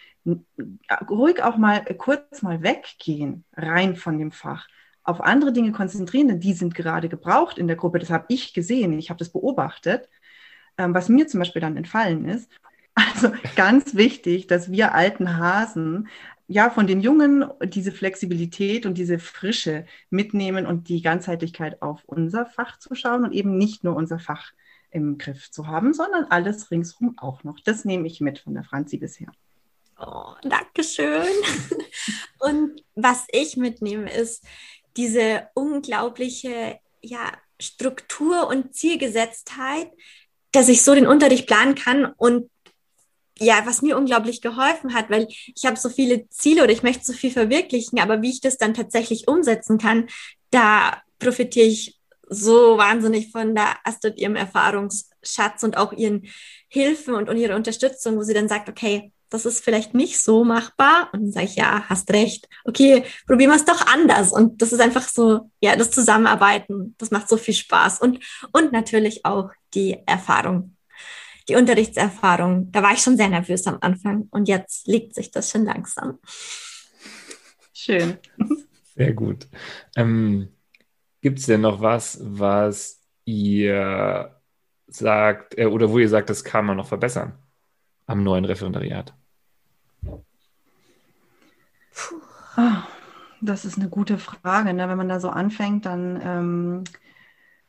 ruhig auch mal kurz mal weggehen, rein von dem Fach, auf andere Dinge konzentrieren, denn die sind gerade gebraucht in der Gruppe. Das habe ich gesehen, ich habe das beobachtet, ähm, was mir zum Beispiel dann entfallen ist. Also ganz wichtig, dass wir alten Hasen ja von den Jungen diese Flexibilität und diese Frische mitnehmen und die Ganzheitlichkeit auf unser Fach zu schauen und eben nicht nur unser Fach im Griff zu haben, sondern alles ringsrum auch noch. Das nehme ich mit von der Franzi bisher. Oh, Dankeschön. Und was ich mitnehme, ist diese unglaubliche ja, Struktur und Zielgesetztheit, dass ich so den Unterricht planen kann und ja, was mir unglaublich geholfen hat, weil ich habe so viele Ziele oder ich möchte so viel verwirklichen, aber wie ich das dann tatsächlich umsetzen kann, da profitiere ich so wahnsinnig von der Astrid ihrem Erfahrungsschatz und auch ihren Hilfen und, und ihrer Unterstützung, wo sie dann sagt, okay, das ist vielleicht nicht so machbar. Und dann sage ich, ja, hast recht. Okay, probieren wir es doch anders. Und das ist einfach so, ja, das Zusammenarbeiten, das macht so viel Spaß. Und, und natürlich auch die Erfahrung, die Unterrichtserfahrung. Da war ich schon sehr nervös am Anfang und jetzt legt sich das schon langsam. Schön. Sehr gut. Ähm, Gibt es denn noch was, was ihr sagt, äh, oder wo ihr sagt, das kann man noch verbessern am neuen Referendariat? Oh, das ist eine gute Frage. Ne? Wenn man da so anfängt, dann ähm,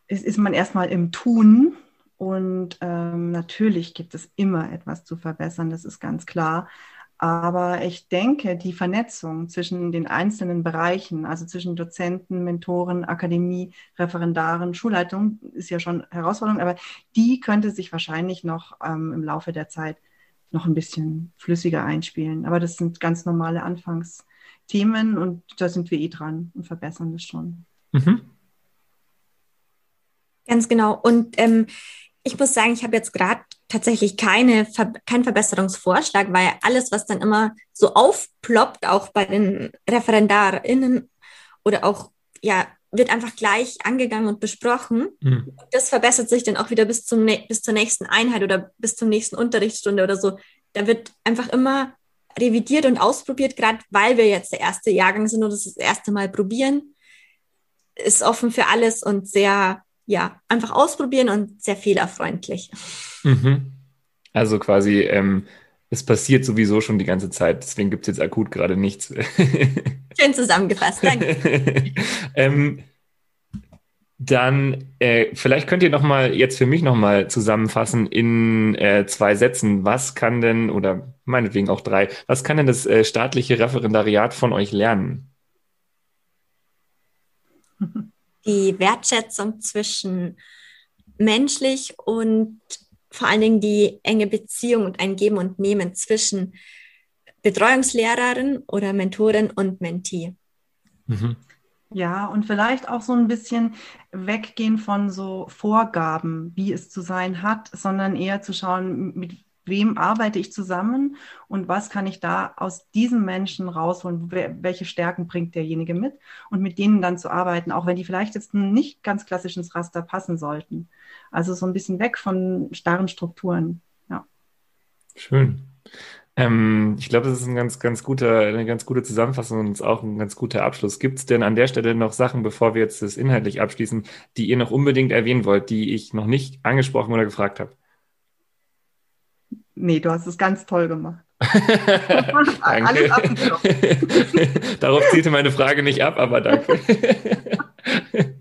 ist, ist, man erstmal im Tun. Und ähm, natürlich gibt es immer etwas zu verbessern, das ist ganz klar. Aber ich denke, die Vernetzung zwischen den einzelnen Bereichen, also zwischen Dozenten, Mentoren, Akademie, Referendaren, Schulleitung, ist ja schon Herausforderung, aber die könnte sich wahrscheinlich noch ähm, im Laufe der Zeit noch ein bisschen flüssiger einspielen. Aber das sind ganz normale Anfangs- Themen und da sind wir eh dran und verbessern das schon. Mhm. Ganz genau. Und ähm, ich muss sagen, ich habe jetzt gerade tatsächlich keine, keinen Verbesserungsvorschlag, weil alles, was dann immer so aufploppt, auch bei den ReferendarInnen oder auch, ja, wird einfach gleich angegangen und besprochen. Mhm. Das verbessert sich dann auch wieder bis, zum, bis zur nächsten Einheit oder bis zur nächsten Unterrichtsstunde oder so. Da wird einfach immer revidiert und ausprobiert, gerade weil wir jetzt der erste Jahrgang sind und das, das erste Mal probieren. Ist offen für alles und sehr, ja, einfach ausprobieren und sehr fehlerfreundlich. Mhm. Also quasi, ähm, es passiert sowieso schon die ganze Zeit, deswegen gibt es jetzt akut gerade nichts. Schön zusammengefasst, danke. ähm, Dann äh, vielleicht könnt ihr noch mal jetzt für mich noch mal zusammenfassen in äh, zwei Sätzen. Was kann denn oder meinetwegen auch drei? Was kann denn das äh, staatliche Referendariat von euch lernen? Die Wertschätzung zwischen menschlich und vor allen Dingen die enge Beziehung und ein Geben und Nehmen zwischen Betreuungslehrerin oder Mentorin und Mentee. Mhm. Ja, und vielleicht auch so ein bisschen weggehen von so Vorgaben, wie es zu sein hat, sondern eher zu schauen, mit wem arbeite ich zusammen und was kann ich da aus diesem Menschen rausholen, welche Stärken bringt derjenige mit und mit denen dann zu arbeiten, auch wenn die vielleicht jetzt nicht ganz klassisch ins Raster passen sollten. Also so ein bisschen weg von starren Strukturen. Ja. Schön. Ähm, ich glaube, das ist ein ganz, ganz guter, eine ganz gute Zusammenfassung und auch ein ganz guter Abschluss. Gibt es denn an der Stelle noch Sachen, bevor wir jetzt das inhaltlich abschließen, die ihr noch unbedingt erwähnen wollt, die ich noch nicht angesprochen oder gefragt habe? Nee, du hast es ganz toll gemacht. danke. Darauf zielte meine Frage nicht ab, aber danke.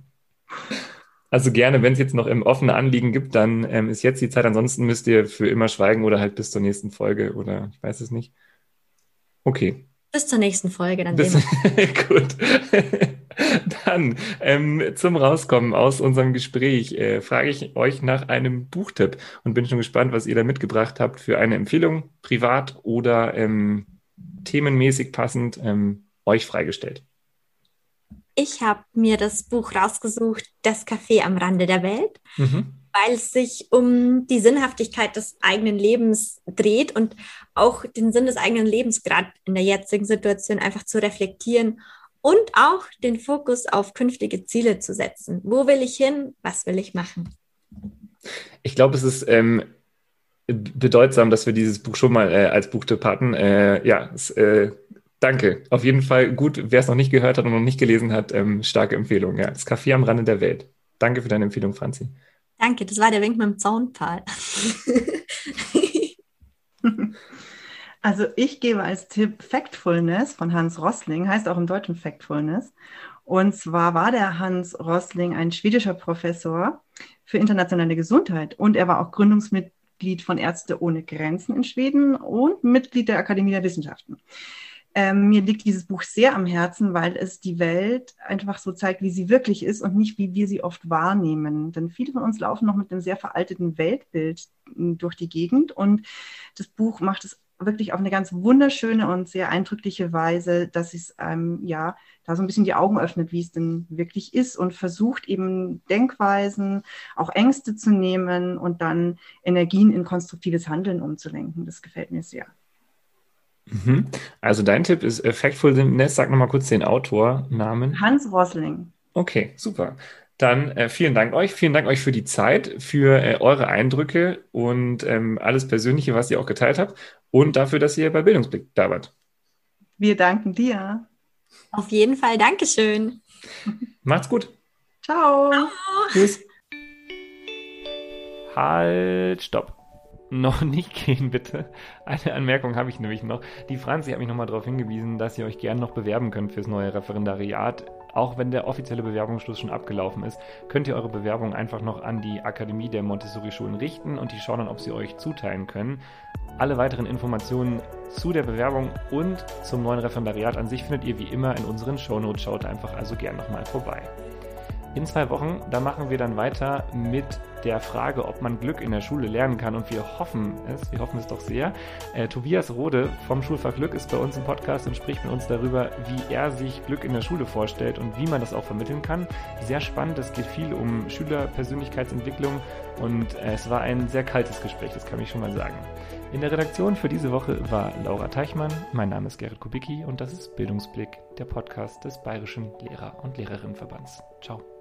Also gerne, wenn es jetzt noch im offenen Anliegen gibt, dann ähm, ist jetzt die Zeit. Ansonsten müsst ihr für immer schweigen oder halt bis zur nächsten Folge oder ich weiß es nicht. Okay. Bis zur nächsten Folge, dann bis, Gut. Dann ähm, zum Rauskommen aus unserem Gespräch äh, frage ich euch nach einem Buchtipp und bin schon gespannt, was ihr da mitgebracht habt für eine Empfehlung, privat oder ähm, themenmäßig passend, ähm, euch freigestellt. Ich habe mir das Buch rausgesucht, Das Café am Rande der Welt, mhm. weil es sich um die Sinnhaftigkeit des eigenen Lebens dreht und auch den Sinn des eigenen Lebens gerade in der jetzigen Situation einfach zu reflektieren und auch den Fokus auf künftige Ziele zu setzen. Wo will ich hin? Was will ich machen? Ich glaube, es ist ähm, bedeutsam, dass wir dieses Buch schon mal äh, als Buchtipp hatten. Äh, ja, es, äh, Danke. Auf jeden Fall gut. Wer es noch nicht gehört hat und noch nicht gelesen hat, ähm, starke Empfehlung. Ja, das Café am Rande der Welt. Danke für deine Empfehlung, Franzi. Danke, das war der Wink mit dem Zaunpfahl. also ich gebe als Tipp Factfulness von Hans Rossling, heißt auch im Deutschen Factfulness. Und zwar war der Hans Rossling ein schwedischer Professor für internationale Gesundheit und er war auch Gründungsmitglied von Ärzte ohne Grenzen in Schweden und Mitglied der Akademie der Wissenschaften. Ähm, mir liegt dieses Buch sehr am Herzen, weil es die Welt einfach so zeigt, wie sie wirklich ist und nicht, wie wir sie oft wahrnehmen. Denn viele von uns laufen noch mit einem sehr veralteten Weltbild hm, durch die Gegend und das Buch macht es wirklich auf eine ganz wunderschöne und sehr eindrückliche Weise, dass es ähm, ja da so ein bisschen die Augen öffnet, wie es denn wirklich ist und versucht eben Denkweisen, auch Ängste zu nehmen und dann Energien in konstruktives Handeln umzulenken. Das gefällt mir sehr. Mhm. Also dein Tipp ist Factfulness. Sag nochmal kurz den Autornamen. Hans Rosling. Okay, super. Dann äh, vielen Dank euch. Vielen Dank euch für die Zeit, für äh, eure Eindrücke und ähm, alles Persönliche, was ihr auch geteilt habt und dafür, dass ihr bei Bildungsblick da wart. Wir danken dir. Auf jeden Fall. Dankeschön. Macht's gut. Ciao. Ciao. Tschüss. Halt, stopp noch nicht gehen, bitte. Eine Anmerkung habe ich nämlich noch. Die Franzi hat mich nochmal darauf hingewiesen, dass ihr euch gerne noch bewerben könnt fürs neue Referendariat. Auch wenn der offizielle Bewerbungsschluss schon abgelaufen ist, könnt ihr eure Bewerbung einfach noch an die Akademie der Montessori-Schulen richten und die schauen dann, ob sie euch zuteilen können. Alle weiteren Informationen zu der Bewerbung und zum neuen Referendariat an sich findet ihr wie immer in unseren Shownotes. Schaut einfach also gerne nochmal vorbei. In zwei Wochen, da machen wir dann weiter mit der Frage, ob man Glück in der Schule lernen kann. Und wir hoffen es, wir hoffen es doch sehr. Äh, Tobias Rode vom Schulfach Glück ist bei uns im Podcast und spricht mit uns darüber, wie er sich Glück in der Schule vorstellt und wie man das auch vermitteln kann. Sehr spannend, es geht viel um Schülerpersönlichkeitsentwicklung und äh, es war ein sehr kaltes Gespräch, das kann ich schon mal sagen. In der Redaktion für diese Woche war Laura Teichmann, mein Name ist Gerrit Kubicki und das ist Bildungsblick, der Podcast des Bayerischen Lehrer- und Lehrerinnenverbands. Ciao.